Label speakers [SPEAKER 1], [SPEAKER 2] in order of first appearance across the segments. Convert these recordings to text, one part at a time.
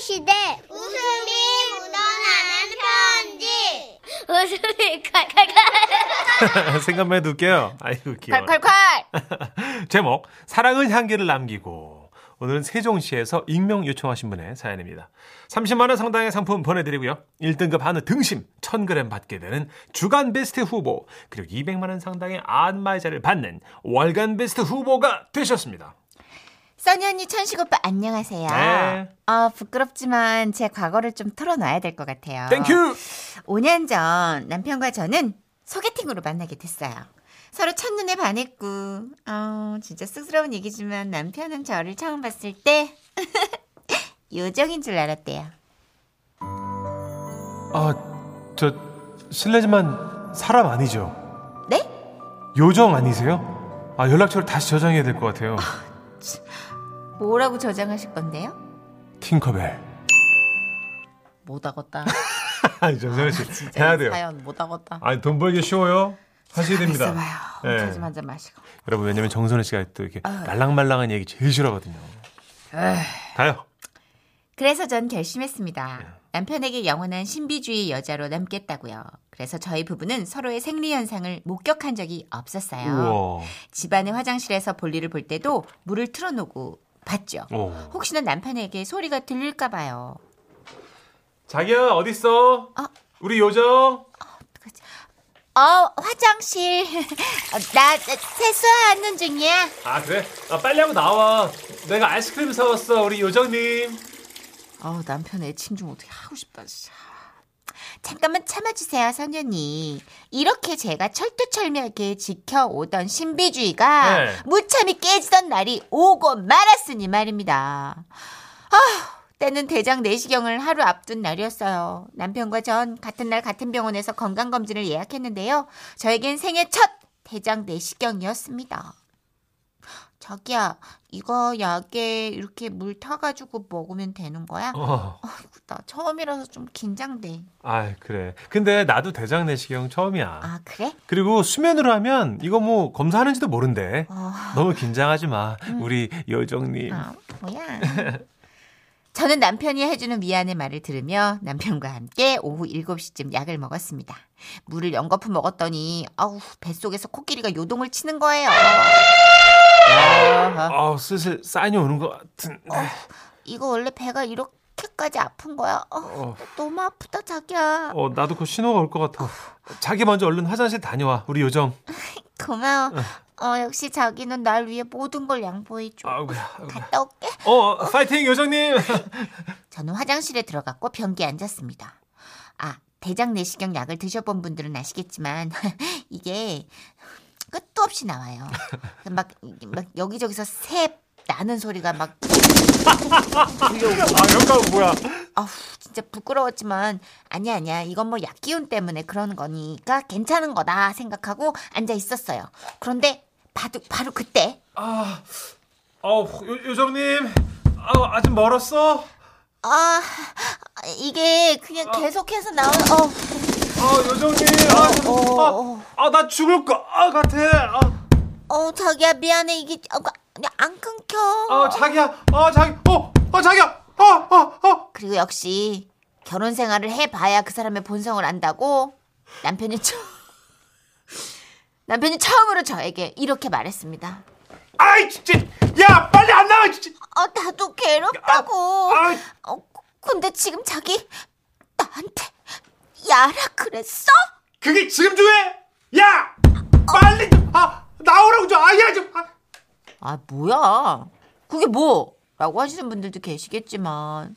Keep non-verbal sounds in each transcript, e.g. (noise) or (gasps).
[SPEAKER 1] 시대 웃음이 묻어나는 편지 웃음이 칼칼칼 (laughs)
[SPEAKER 2] 생각만 해도 웃겨요. 아이고 귀여워.
[SPEAKER 3] 콸콸콸! (laughs)
[SPEAKER 2] 제목 사랑은 향기를 남기고 오늘은 세종시에서 익명 요청하신 분의 사연입니다. 30만 원 상당의 상품 보내드리고요. 1등급 한우 등심 1000g 받게 되는 주간 베스트 후보 그리고 200만 원 상당의 안마의자를 받는 월간 베스트 후보가 되셨습니다.
[SPEAKER 3] 선희 언니, 천식 오빠, 안녕하세요.
[SPEAKER 2] 네.
[SPEAKER 3] 어, 부끄럽지만 제 과거를 좀 털어놔야 될 것 같아요.
[SPEAKER 2] Thank you.
[SPEAKER 3] 5년 전 남편과 저는 소개팅으로 만나게 됐어요. 서로 첫눈에 반했고, 어, 진짜 쑥스러운 얘기지만 남편은 저를 처음 봤을 때 (laughs) 요정인 줄 알았대요.
[SPEAKER 2] 아, 저 실례지만 사람 아니죠?
[SPEAKER 3] 네?
[SPEAKER 2] 요정 아니세요? 아, 연락처를 다시 저장해야 될 것 같아요.
[SPEAKER 3] 뭐라고 저장하실 건데요?
[SPEAKER 2] 팅커벨.
[SPEAKER 3] 못 하겠다. (laughs)
[SPEAKER 2] 아니, 정선혜 씨.
[SPEAKER 3] 진짜
[SPEAKER 2] 해야
[SPEAKER 3] 이
[SPEAKER 2] 돼요.
[SPEAKER 3] 사연 못 하겠다.
[SPEAKER 2] 아니, 돈 벌기 쉬워요? 하셔야 됩니다.
[SPEAKER 3] 있어봐요.
[SPEAKER 2] 예.
[SPEAKER 3] 네. 좀 한잔 마시고.
[SPEAKER 2] 여러분, 왜냐면 정선혜 씨가 또 이렇게
[SPEAKER 3] 아.
[SPEAKER 2] 말랑말랑한 얘기 제일 싫어하거든요. 가요.
[SPEAKER 3] 그래서 전 결심했습니다. 남편에게 영원한 신비주의 여자로 남겠다고요. 그래서 저희 부부는 서로의 생리 현상을 목격한 적이 없었어요.
[SPEAKER 2] 우와.
[SPEAKER 3] 집안의 화장실에서 볼일을 볼 때도 물을 틀어놓고 봤죠.
[SPEAKER 2] 오.
[SPEAKER 3] 혹시나 남편에게 소리가 들릴까 봐요.
[SPEAKER 2] 자기야, 어딨어?
[SPEAKER 3] 어?
[SPEAKER 2] 우리 요정?
[SPEAKER 3] 어, 화장실. (laughs) 나, 나 세수하는 중이야.
[SPEAKER 2] 아, 그래? 아, 빨리 하고 나와. 내가 아이스크림 사왔어, 우리 요정님.
[SPEAKER 3] 어, 남편 애칭 좀 어떻게 하고 싶다, 진짜. 잠깐만 참아주세요, 선녀님. 이렇게 제가 철두철미하게 지켜오던 신비주의가
[SPEAKER 2] 네.
[SPEAKER 3] 무참히 깨지던 날이 오고 말았으니 말입니다. 아, 때는 대장 내시경을 하루 앞둔 날이었어요. 남편과 전 같은 날 같은 병원에서 건강검진을 예약했는데요. 저에겐 생애 첫 대장 내시경이었습니다. 자기야, 이거 약에 이렇게 물 타가지고 먹으면 되는 거야?
[SPEAKER 2] 어.
[SPEAKER 3] 아이고, 나 처음이라서 좀 긴장돼.
[SPEAKER 2] 아, 그래. 근데 나도 대장 내시경 처음이야.
[SPEAKER 3] 아, 그래?
[SPEAKER 2] 그리고 수면으로 하면 이거 뭐 검사하는지도 모른대.
[SPEAKER 3] 어,
[SPEAKER 2] 너무 긴장하지 마. 우리 요정님.
[SPEAKER 3] 아, 뭐야. (laughs) 저는 남편이 해주는 미안의 말을 들으며 남편과 함께 오후 7시쯤 약을 먹었습니다. 물을 연거푸 먹었더니 아우 뱃속에서 코끼리가 요동을 치는 거예요. 아,
[SPEAKER 2] 아, 슬슬 사인이 오는 것 같은데.
[SPEAKER 3] 이거 원래 배가 이렇게까지 아픈 거야. 어,
[SPEAKER 2] 어,
[SPEAKER 3] 너무 아프다 자기야.
[SPEAKER 2] 어, 나도 그 신호가 올 것 같아. 자기 먼저 얼른 화장실 다녀와. 우리 요정. (laughs)
[SPEAKER 3] 고마워. 어, 역시 자기는 날 위해 모든 걸 양보해줘.
[SPEAKER 2] 아우야. 아우야.
[SPEAKER 3] 갔다 올게.
[SPEAKER 2] 어, 파이팅 요정님. (laughs)
[SPEAKER 3] 저는 화장실에 들어갔고 변기에 앉았습니다. 아, 대장 내시경 약을 드셔본 분들은 아시겠지만 (laughs) 이게 끝도 없이 나와요. 막, 막 여기저기서 새 나는 소리가 막
[SPEAKER 2] 아, 효과가 뭐야?
[SPEAKER 3] 아우 진짜 부끄러웠지만 아니야 아니야 이건 뭐 약 기운 때문에 그러는 거니까 괜찮은 거다 생각하고 앉아 있었어요. 그런데 바로 바로 그때
[SPEAKER 2] 아, 어, 요, 요정님. 아, 아직 멀었어?
[SPEAKER 3] 아 이게 그냥 계속해서 나오는 어
[SPEAKER 2] 아, 요정님. 아,
[SPEAKER 3] 어,
[SPEAKER 2] 아,
[SPEAKER 3] 어.
[SPEAKER 2] 아, 나 죽을 것 아, 같아. 아,
[SPEAKER 3] 어, 자기야, 미안해. 이게, 어, 안 끊겨.
[SPEAKER 2] 아, 자기야. 아, 자기. 어, 어, 자기야. 어, 어, 어.
[SPEAKER 3] 그리고 역시, 결혼 생활을 해봐야 그 사람의 본성을 안다고, 남편이 처, (laughs) 남편이 처음으로 저에게 이렇게 말했습니다.
[SPEAKER 2] 아이, 진짜. 야, 빨리 안 나와, 진짜.
[SPEAKER 3] 어, 나도 괴롭다고.
[SPEAKER 2] 아,
[SPEAKER 3] 어, 근데 지금 자기, 나한테, 야라 그랬어?
[SPEAKER 2] 그게 지금 중요해. 야, 빨리 좀. 아, 나오라고 좀. 아, 야, 좀. 아.
[SPEAKER 3] 아, 뭐야. 그게 뭐? 라고 하시는 분들도 계시겠지만,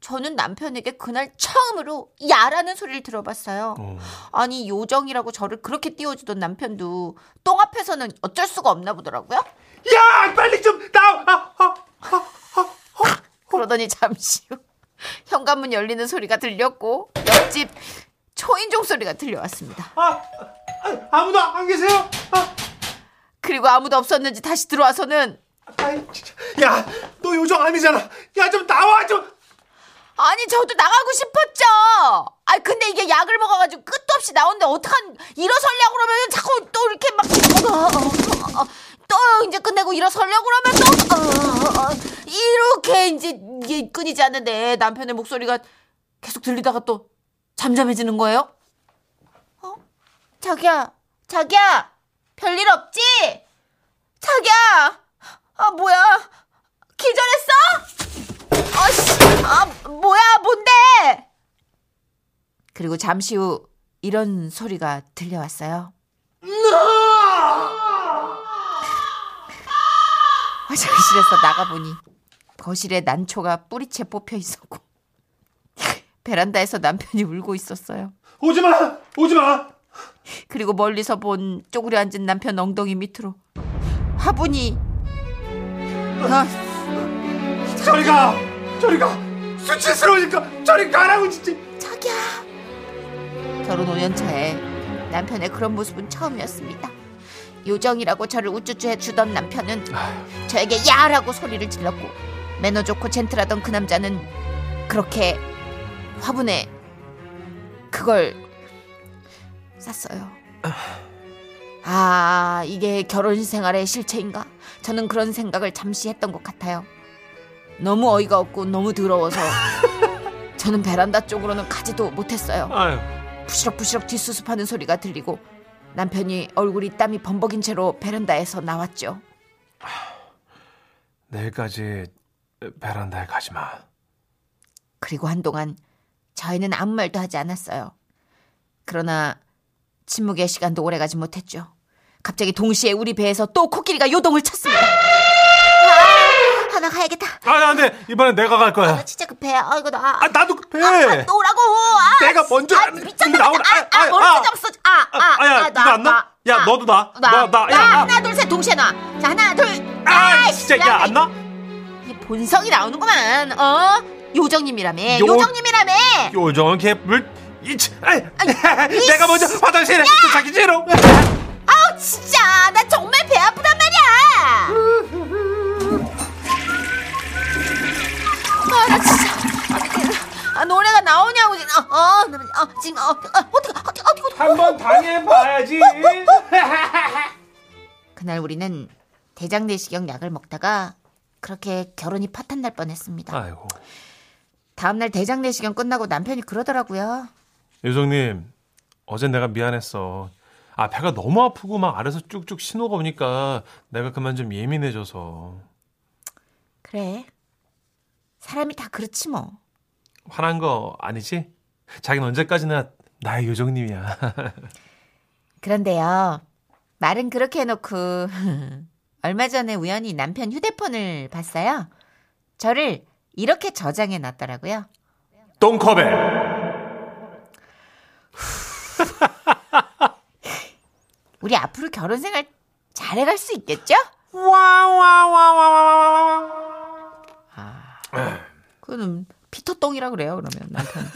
[SPEAKER 3] 저는 남편에게 그날 처음으로 야라는 소리를 들어봤어요.
[SPEAKER 2] 어.
[SPEAKER 3] 아니, 요정이라고 저를 그렇게 띄워주던 남편도 똥 앞에서는 어쩔 수가 없나 보더라고요.
[SPEAKER 2] 야, 빨리 좀 나와. 아, 아, 아.
[SPEAKER 3] 그러더니 잠시 후 현관문 열리는 소리가 들렸고, 옆집 초인종 소리가 들려왔습니다.
[SPEAKER 2] 아, 아, 아무도 안 계세요? 아,
[SPEAKER 3] 그리고 아무도 없었는지 다시 들어와서는
[SPEAKER 2] 아이, 진짜. 야, 너 요정 아니잖아. 야, 좀 나와 좀.
[SPEAKER 3] 아니 저도 나가고 싶었죠. 아 근데 이게 약을 먹어가지고 끝도 없이 나오는데 어떡한 일어서려고 그러면 자꾸 또 이렇게 막 어, 어, 어, 어. 또 이제 끝내고 일어서려고 그러면 또 어, 어, 이렇게 이제 이게 끊이지 않는데 남편의 목소리가 계속 들리다가 또 잠잠해지는 거예요. 어? 자기야, 자기야, 별일 없지? 자기야, 아 뭐야, 기절했어? 아씨, 아 뭐야, 뭔데? 그리고 잠시 후 이런 소리가 들려왔어요. 화장실에서 나가보니 거실에 난초가 뿌리채 뽑혀 있었고 베란다에서 남편이 울고 있었어요.
[SPEAKER 2] 오지 마! 오지 마!
[SPEAKER 3] 그리고 멀리서 본 쪼그려 앉은 남편 엉덩이 밑으로 화분이 아,
[SPEAKER 2] 저리 가! 저리 가! 수치스러우니까 저리 가라고 진짜!
[SPEAKER 3] 자기야 결혼 5년 차에 남편의 그런 모습은 처음이었습니다. 요정이라고 저를 우쭈쭈 해주던 남편은 저에게 야라고 소리를 질렀고 매너 좋고 젠틀하던 그 남자는 그렇게 화분에 그걸 쌌어요. 아 이게 결혼 생활의 실체인가? 저는 그런 생각을 잠시 했던 것 같아요. 너무 어이가 없고 너무 더러워서 (laughs) 저는 베란다 쪽으로는 가지도 못했어요.
[SPEAKER 2] 아유,
[SPEAKER 3] 부시럭부시럭 뒷수습하는 소리가 들리고 남편이 얼굴이 땀이 범벅인 채로 베란다에서 나왔죠.
[SPEAKER 2] 내일까지 베란다에 가지 마.
[SPEAKER 3] 그리고 한동안 저희는 아무 말도 하지 않았어요. 그러나 침묵의 시간도 오래가지 못했죠. 갑자기 동시에 우리 배에서 또 코끼리가 요동을 쳤습니다. 아, 하나 가야겠다.
[SPEAKER 2] 아, 안 돼! 이번엔 내가 갈 거야.
[SPEAKER 3] 나 진짜 급해. 아 이거 나.
[SPEAKER 2] 아, 나도 급해!
[SPEAKER 3] 아, 또 오라고. 아,
[SPEAKER 2] 내가 먼저
[SPEAKER 3] 아,
[SPEAKER 2] 안-
[SPEAKER 3] 미쳤나?
[SPEAKER 2] 나오라.
[SPEAKER 3] 아, 아,
[SPEAKER 2] 아,
[SPEAKER 3] 머리
[SPEAKER 2] 아.
[SPEAKER 3] 잡았어. 아, 아,
[SPEAKER 2] 아, 야,
[SPEAKER 3] 아,
[SPEAKER 2] 이거 안 나? 야, 너도 나.
[SPEAKER 3] 나,
[SPEAKER 2] 나, 나,
[SPEAKER 3] 나,
[SPEAKER 2] 야, 나.
[SPEAKER 3] 하나, 둘, 셋, 동시에 나. 자, 하나, 둘.
[SPEAKER 2] 아, 진짜, 야, 안 나?
[SPEAKER 3] 이게 본성이 나오는구만. 어? 요정님이라며.
[SPEAKER 2] 요-
[SPEAKER 3] 요정님이라며.
[SPEAKER 2] 요정은 개뿔. 이치, 아이, (laughs) 내가 먼저 화장실에 도착이지롱.
[SPEAKER 3] 아우 진짜 나 정말 배 아프단 말이야. 아나 진짜. 아 노래가 나오냐고 지금. 어, 어, 나- 어 지금 어, 어 어떻게 어떻게 어떻게 어떻게.
[SPEAKER 2] 한번 당해봐야지. (laughs)
[SPEAKER 3] 그날 우리는 대장 내시경 약을 먹다가 그렇게 결혼이 파탄 날 뻔했습니다.
[SPEAKER 2] 아이고.
[SPEAKER 3] 다음날 대장 내시경 끝나고 남편이 그러더라고요.
[SPEAKER 2] 요정님, 어제 내가 미안했어. 아, 배가 너무 아프고 막 아래서 쭉쭉 신호가 오니까 내가 그만 좀 예민해져서.
[SPEAKER 3] 그래. 사람이 다 그렇지 뭐.
[SPEAKER 2] 화난 거 아니지? 자긴 언제까지나 나의 요정님이야. (laughs)
[SPEAKER 3] 그런데요. 말은 그렇게 해놓고 (laughs) 얼마 전에 우연히 남편 휴대폰을 봤어요. 저를 이렇게 저장해 놨더라고요.
[SPEAKER 2] 똥컵에.
[SPEAKER 3] 우리 앞으로 결혼 생활 잘해갈 수 있겠죠?
[SPEAKER 2] 와와와와와.
[SPEAKER 3] 그거는 피터 똥이라 그래요. 그러면 남편.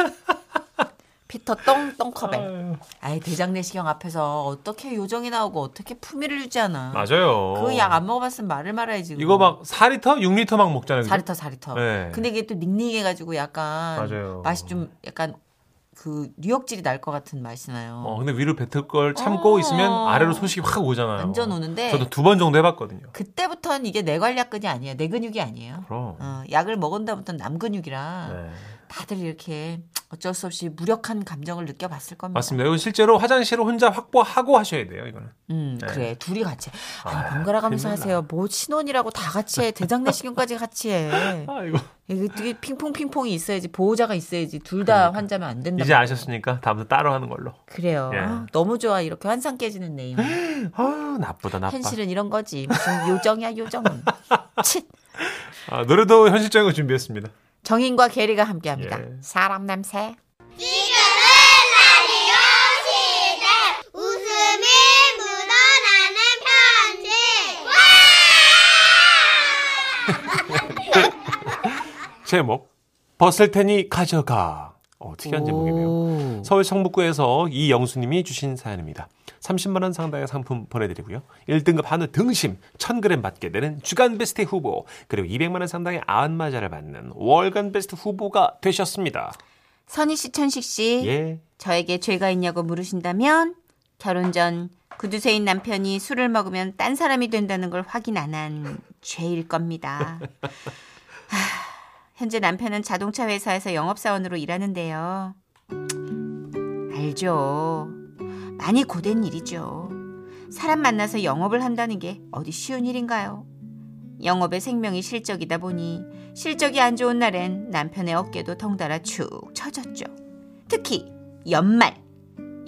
[SPEAKER 3] 피터 똥 똥컵에. 아이 대장 내시경 앞에서 어떻게 요정이 나오고 어떻게 품위를 유지하나.
[SPEAKER 2] 맞아요.
[SPEAKER 3] 그 약 안 먹어봤으면 말을 말아야지. 그거.
[SPEAKER 2] 이거 막 4리터, 6리터 막 먹잖아요. 그죠?
[SPEAKER 3] 4리터 4리터.
[SPEAKER 2] 네.
[SPEAKER 3] 근데 이게 또 닝닝해가지고 약간
[SPEAKER 2] 맞아요.
[SPEAKER 3] 맛이 좀 약간 그 뉴욕질이 날 것 같은 맛이 나요.
[SPEAKER 2] 어, 근데 위로 뱉을 걸 참고
[SPEAKER 3] 어.
[SPEAKER 2] 있으면 아래로 소식이 확 오잖아요.
[SPEAKER 3] 완전 오는데
[SPEAKER 2] 저도 두 번 정도 해봤거든요.
[SPEAKER 3] 그때부터는 이게 내 관략근이 아니에요. 내 근육이 아니에요.
[SPEAKER 2] 그럼.
[SPEAKER 3] 어, 약을 먹은 다부터는 남 근육이라
[SPEAKER 2] 네.
[SPEAKER 3] 다들 이렇게 어쩔 수 없이 무력한 감정을 느껴봤을 겁니다.
[SPEAKER 2] 맞습니다. 이건 실제로 화장실을 혼자 확보하고 하셔야 돼요, 이거는.
[SPEAKER 3] 음,
[SPEAKER 2] 네.
[SPEAKER 3] 그래. 둘이 같이. 아니,
[SPEAKER 2] 아,
[SPEAKER 3] 번갈아 가면서 하세요. 뭐 신혼이라고 다 같이 해. 대장 내시경까지 같이 해. (laughs)
[SPEAKER 2] 아이고.
[SPEAKER 3] 이게 되게 핑퐁 핑퐁이 있어야지 보호자가 있어야지 둘다 환자면 안 된다.
[SPEAKER 2] 이제 아셨으니까 다음부터 따로 하는 걸로.
[SPEAKER 3] 그래요.
[SPEAKER 2] 예.
[SPEAKER 3] 아, 너무 좋아. 이렇게 환상 깨지는 네임. (gasps)
[SPEAKER 2] 아, 나쁘다, 나빠.
[SPEAKER 3] 현실은 이런 거지. 무슨 요정이야, 요정은. (laughs) 칫.
[SPEAKER 2] 아, 노래도 현실적인 거 준비했습니다.
[SPEAKER 3] 정인과 게리가 함께 합니다.
[SPEAKER 2] 예.
[SPEAKER 3] 사람 냄새.
[SPEAKER 1] 지금은 라디오 시대 웃음이 묻어나는 편지 (laughs)
[SPEAKER 2] 제목, 벗을 테니 가져가. 어, 특이한 제목이네요.
[SPEAKER 3] 오.
[SPEAKER 2] 서울 성북구에서 이영수님이 주신 사연입니다. 30만 원 상당의 상품 보내드리고요. 1등급 한우 등심 1000g 받게 되는 주간 베스트 후보 그리고 200만 원 상당의 안마자를 받는 월간 베스트 후보가 되셨습니다.
[SPEAKER 3] 선희 씨, 천식 씨.
[SPEAKER 2] 예.
[SPEAKER 3] 저에게 죄가 있냐고 물으신다면 결혼 전 구두쇠인 남편이 술을 먹으면 딴 사람이 된다는 걸 확인 안 한 죄일 겁니다. (laughs) 하, 현재 남편은 자동차 회사에서 영업사원으로 일하는데요. 알죠. 많이 고된 일이죠. 사람 만나서 영업을 한다는 게 어디 쉬운 일인가요? 영업의 생명이 실적이다 보니 실적이 안 좋은 날엔 남편의 어깨도 덩달아 축 처졌죠. 특히 연말.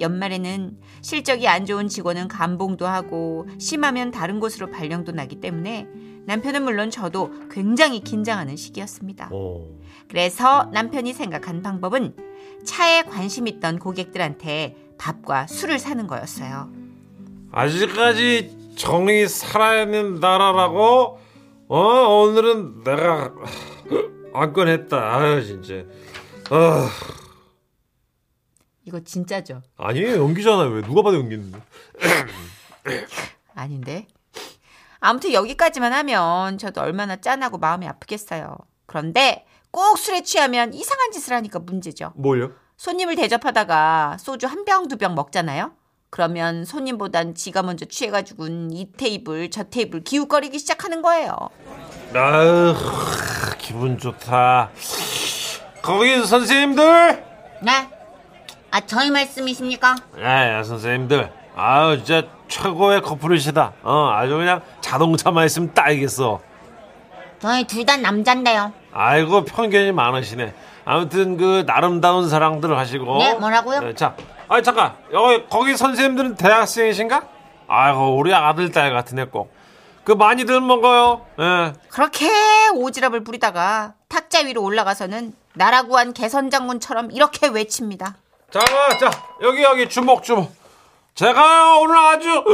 [SPEAKER 3] 연말에는 실적이 안 좋은 직원은 감봉도 하고 심하면 다른 곳으로 발령도 나기 때문에 남편은 물론 저도 굉장히 긴장하는 시기였습니다.
[SPEAKER 2] 오.
[SPEAKER 3] 그래서 남편이 생각한 방법은 차에 관심 있던 고객들한테 밥과 술을 사는 거였어요.
[SPEAKER 4] 아직까지 정이 살아있는 나라라고? 어 오늘은 내가 (laughs) 안 꺼냈다. 아유 진짜. 아
[SPEAKER 3] 이거 진짜죠?
[SPEAKER 2] 아니에요 연기잖아요 왜 누가 봐도 연기인데
[SPEAKER 3] 아닌데. 아무튼 여기까지만 하면 저도 얼마나 짠하고 마음이 아프겠어요. 그런데 꼭 술에 취하면 이상한 짓을 하니까 문제죠.
[SPEAKER 2] 뭘요?
[SPEAKER 3] 손님을 대접하다가 소주 한 병, 두 병 먹잖아요? 그러면 손님보단 지가 먼저 취해가지고는 이 테이블, 저 테이블 기웃거리기 시작하는 거예요.
[SPEAKER 4] 아유 기분 좋다. 거기 선생님들.
[SPEAKER 3] 네? 아, 저희 말씀이십니까?
[SPEAKER 4] 야, 야 선생님들. 아유 진짜 최고의 커플이시다. 어 아주 그냥 자동차만 있으면 딱이겠어.
[SPEAKER 3] 저희 둘 다 남잔데요.
[SPEAKER 4] 아이고 편견이 많으시네. 아무튼 그 나름다운 사랑들 하시고.
[SPEAKER 3] 네, 뭐라고요?
[SPEAKER 4] 네, 자, 아 잠깐 여기 거기 선생님들은 대학생이신가? 아이고 우리 아들 딸 같은 애 꼭. 그 많이들 먹어요. 예.
[SPEAKER 3] 그렇게 오지랖을 부리다가 탁자 위로 올라가서는 나라 구한 개선장군처럼 이렇게 외칩니다.
[SPEAKER 4] 자, 자 여기 여기 주목 주목. 제가 오늘 아주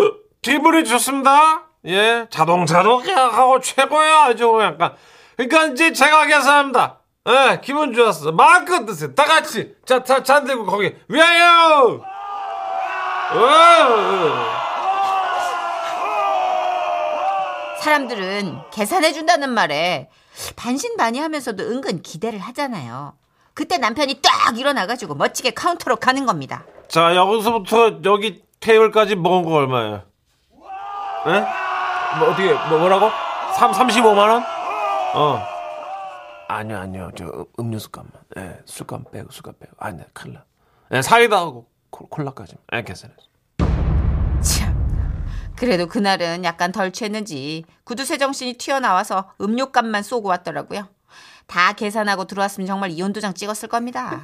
[SPEAKER 4] 기분이 좋습니다. 예, 자동차도 계약하고 최고야 아주 약간. 그러니까 이제 제가 계산합니다. 예, 기분 좋았어. 마음껏 드세요. 다 같이. 자, 자, 잔 들고 거기 위하여. 오!
[SPEAKER 3] 사람들은 계산해준다는 말에 반신반의하면서도 은근 기대를 하잖아요. 그때 남편이 딱 일어나가지고 멋지게 카운터로 가는 겁니다.
[SPEAKER 4] 자, 여기서부터 여기 테이블까지 먹은 거 얼마예요? 예? 뭐 어떻게 뭐, 뭐라고? 3 35만 원? 어. 아니요, 아니요. 저 음- 음료수 값만. 예, 술값 빼고 술값 빼고. 아니, 네, 나. 예, 사이다 하고 콜- 콜라까지. 예, 계산했어.
[SPEAKER 3] 참. 그래도 그날은 약간 덜 취했는지 구두쇠 정신이 튀어나와서 음료값만 쏘고 왔더라고요. 다 계산하고 들어왔으면 정말 이혼도장 찍었을 겁니다.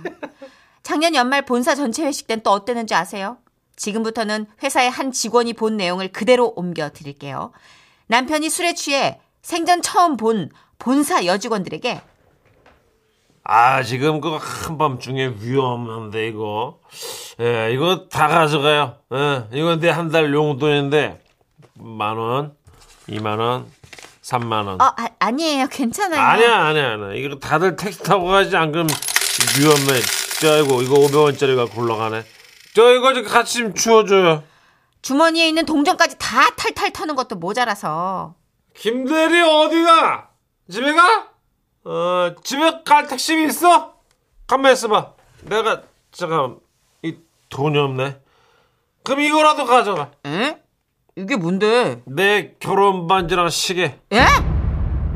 [SPEAKER 3] 작년 연말 본사 전체 회식 땐또 어땠는지 아세요? 지금부터는 회사의 한 직원이 본 내용을 그대로 옮겨 드릴게요. 남편이 술에 취해 생전 처음 본 본사 여직원들에게
[SPEAKER 4] 아, 지금 그 한밤중에 위험한데 이거. 예, 이거 다 가져가요. 예, 이건 내 한 달 용돈인데 만 원, 이만 원, 삼만 원.
[SPEAKER 3] 어, 아, 니에요 괜찮아요.
[SPEAKER 4] 아니야, 아니야, 아니야. 이거 다들 택시 타고 가지 안 그러면 위험해. 저 이거 이거 500원짜리가 굴러가네. 저 이거 좀 같이 좀 주워줘요.
[SPEAKER 3] 주머니에 있는 동전까지 다 탈탈 터는 것도 모자라서
[SPEAKER 4] 김대리 어디가? 집에 가? 어, 집에 갈 택시 있어? 가만 있어봐. 내가 잠깐 이 돈이 없네. 그럼 이거라도 가져가.
[SPEAKER 3] 에? 이게 뭔데?
[SPEAKER 4] 내 결혼 반지랑 시계.
[SPEAKER 3] 예?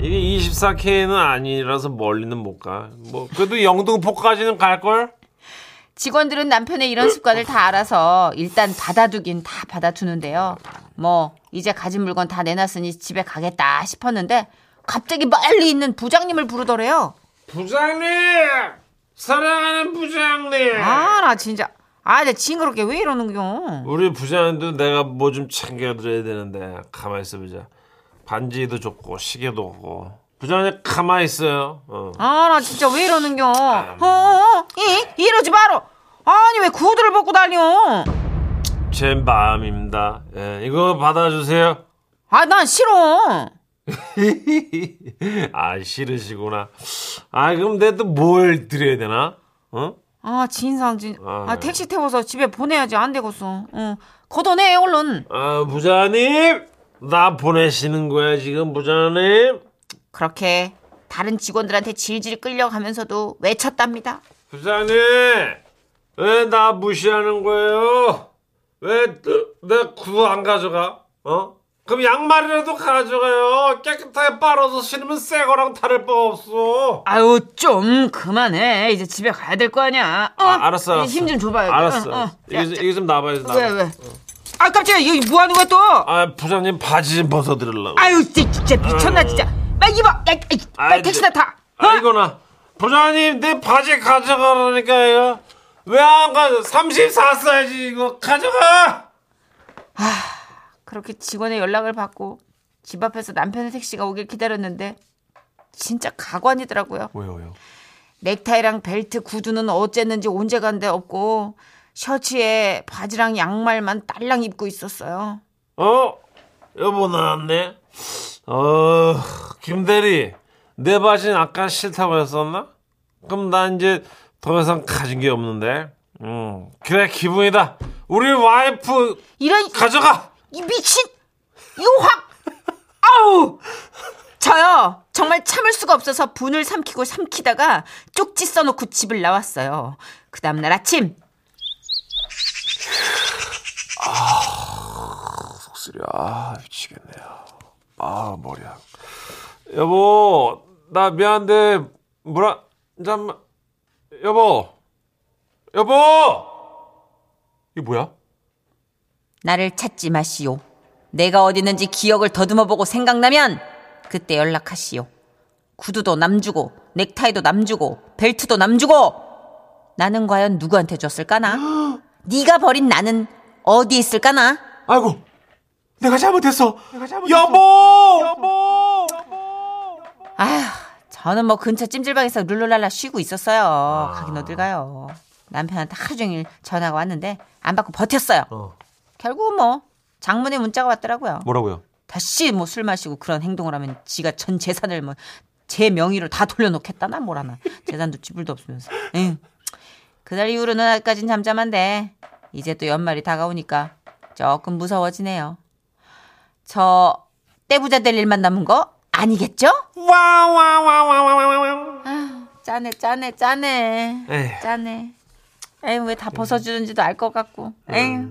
[SPEAKER 4] 이게 24K는 아니라서 멀리는 못 가. 뭐 그래도 영등포까지는 갈 걸.
[SPEAKER 3] 직원들은 남편의 이런 습관을 다 알아서 일단 받아두긴 다 받아두는데요. 뭐 이제 가진 물건 다 내놨으니 집에 가겠다 싶었는데 갑자기 멀리 있는 부장님을 부르더래요.
[SPEAKER 4] 부장님, 사랑하는 부장님.
[SPEAKER 3] 아 나 진짜 아 나 징그럽게 왜 이러는겨?
[SPEAKER 4] 우리 부장님도 내가 뭐 좀 챙겨드려야 되는데 가만히 있어보자. 반지도 좋고 시계도 없고 부장님 가만히 있어요. 어.
[SPEAKER 3] 아 나 진짜 왜 이러는겨? 어, 어, 이 이러지 마라. 아니 왜 구두를 벗고 다녀?
[SPEAKER 4] 제 마음입니다. 예, 이거 받아주세요.
[SPEAKER 3] 아 난 싫어. (laughs)
[SPEAKER 4] 아 싫으시구나. 아 그럼 내가 또 뭘 드려야 되나? 어?
[SPEAKER 3] 아 진상 진.
[SPEAKER 4] 아,
[SPEAKER 3] 아 택시 태워서 집에 보내야지 안 되겠어. 응 걷어내 얼른.
[SPEAKER 4] 아 부장님 나 보내시는 거야 지금 부장님?
[SPEAKER 3] 그렇게 다른 직원들한테 질질 끌려가면서도 외쳤답니다.
[SPEAKER 4] 부장님 왜 나 무시하는 거예요? 왜 내 구두 안 가져가? 어? 그럼 양말이라도 가져가요. 깨끗하게 빨아서 신으면 새 거랑 다를 바 없어.
[SPEAKER 3] 아유 좀 그만해. 이제 집에 가야 될 거 아니야. 어?
[SPEAKER 4] 아, 알았어, 알았어.
[SPEAKER 3] 힘 좀 줘봐요.
[SPEAKER 4] 알았어.
[SPEAKER 3] 어, 어.
[SPEAKER 4] 이게, 좀- 나봐요. 나봐.
[SPEAKER 3] 왜? 아 깜짝이야. 이거 뭐 하는 거야 또?
[SPEAKER 4] 아, 부장님 바지 좀 벗어드리려고.
[SPEAKER 3] 아유 진짜, 진짜 미쳤나 진짜. 빨리 입어. 야,
[SPEAKER 4] 아,
[SPEAKER 3] 택시나 타. 어?
[SPEAKER 4] 아이거나. 부장님, 내 바지 가져가라니까요. 왜 안 가져? 34사이즈 이거 가져가!
[SPEAKER 3] 그렇게 직원의 연락을 받고 집 앞에서 남편의 택시가 오길 기다렸는데 진짜 가관이더라고요.
[SPEAKER 2] 왜요, 왜요?
[SPEAKER 3] 넥타이랑 벨트, 구두는 어쨌는지 온데간데 없고 셔츠에 바지랑 양말만 딸랑 입고 있었어요.
[SPEAKER 4] 어? 여보 나왔네. 어, 김대리, 내 바지는 아까 싫다고 했었나? 그럼 나 이제 더 이상 가진 게 없는데. 음, 그래 기분이다. 우리 와이프
[SPEAKER 3] 이런
[SPEAKER 4] 가져가.
[SPEAKER 3] 이 미친 확 아우 저요 정말 참을 수가 없어서 분을 삼키고 삼키다가 쪽지 써놓고 집을 나왔어요. 그 다음날 아침
[SPEAKER 4] 목소리 아 미치겠네요. 아 머리야. 여보, 나 미안한데 뭐라 잠만. 여보, 여보.
[SPEAKER 2] 이게 뭐야?
[SPEAKER 3] 나를 찾지 마시오. 내가 어디 있는지 기억을 더듬어 보고 생각나면 그때 연락하시오. 구두도 남주고 넥타이도 남주고 벨트도 남주고 나는 과연 누구한테 줬을까나? (gasps) 네가 버린 나는 어디 있을까나?
[SPEAKER 2] 아이고, 내가 잘못했어.
[SPEAKER 4] 여보, 여보.
[SPEAKER 3] 아휴, 저는 뭐 근처 찜질방에서 룰루랄라 쉬고 있었어요. 가긴 어딜 가요. 남편한테 하루 종일 전화가 왔는데 안 받고 버텼어요.
[SPEAKER 2] 어.
[SPEAKER 3] 결국은 뭐 장문의 문자가 왔더라고요.
[SPEAKER 2] 뭐라고요?
[SPEAKER 3] 다시 뭐 술 마시고 그런 행동을 하면 지가 전 재산을 뭐 제 명의로 다 돌려놓겠다나 뭐라나 재산도 쥐불도 없으면서 에휴. 그날 이후로는 아직까진 잠잠한데 이제 또 연말이 다가오니까 조금 무서워지네요 저 떼부자 될 일만 남은 거 아니겠죠?
[SPEAKER 4] 와와와와와와.
[SPEAKER 3] 아, 짜네 짜네 짜네
[SPEAKER 2] 에휴.
[SPEAKER 3] 짜네 에휴 왜다 벗어주는지도 알 것 같고 에휴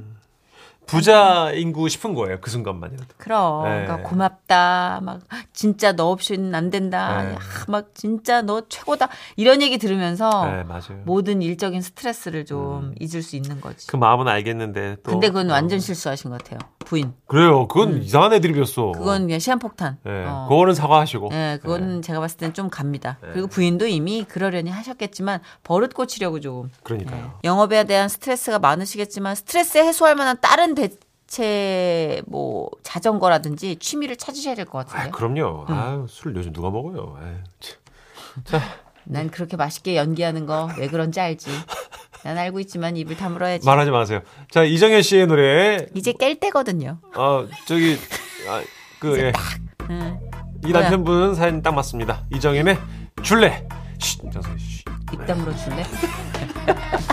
[SPEAKER 2] 부자인구 싶은 거예요. 그 순간만이라도.
[SPEAKER 3] 그럼
[SPEAKER 2] 네.
[SPEAKER 3] 그러니까 고맙다 막 진짜 너 없이는 안 된다
[SPEAKER 2] 네.
[SPEAKER 3] 아, 막 진짜 너 최고다 이런 얘기 들으면서
[SPEAKER 2] 네, 맞아요.
[SPEAKER 3] 모든 일적인 스트레스를 좀 잊을 수 있는 거지
[SPEAKER 2] 그 마음은 알겠는데 또.
[SPEAKER 3] 근데 그건
[SPEAKER 2] 어.
[SPEAKER 3] 완전 실수하신 것 같아요 부인
[SPEAKER 2] 그래요. 그건 이상한 애드립이었어.
[SPEAKER 3] 그건 그냥 시한폭탄
[SPEAKER 2] 네,
[SPEAKER 3] 어.
[SPEAKER 2] 그거는 사과하시고.
[SPEAKER 3] 네, 그건 제가 봤을 땐 좀 갑니다. 그리고 부인도 이미 그러려니 하셨겠지만 버릇 고치려고 좀
[SPEAKER 2] 그러니까요.
[SPEAKER 3] 영업에 대한 스트레스가 많으시겠지만 스트레스 해소할 만한 다른 대체 뭐 자전거라든지 취미를 찾으셔야 될것
[SPEAKER 2] 아,
[SPEAKER 3] 같은데요.
[SPEAKER 2] 그럼요. 아유, 술 요즘 누가 먹어요. 아유, 참.
[SPEAKER 3] 난 그렇게 맛있게 연기하는 거 왜 그런지 알지. 난 알고 있지만 입을 다물어야지.
[SPEAKER 2] 말하지 마세요. 자, 이정현 씨의 노래.
[SPEAKER 3] 이제 깰 때거든요.
[SPEAKER 2] 어, 저기, 아, 그, 예.
[SPEAKER 3] 응.
[SPEAKER 2] 이 남편분 사연 딱 맞습니다. 이정현의 줄래. 쉿, 저, 쉿.
[SPEAKER 3] 입 다물어 줄래? (laughs)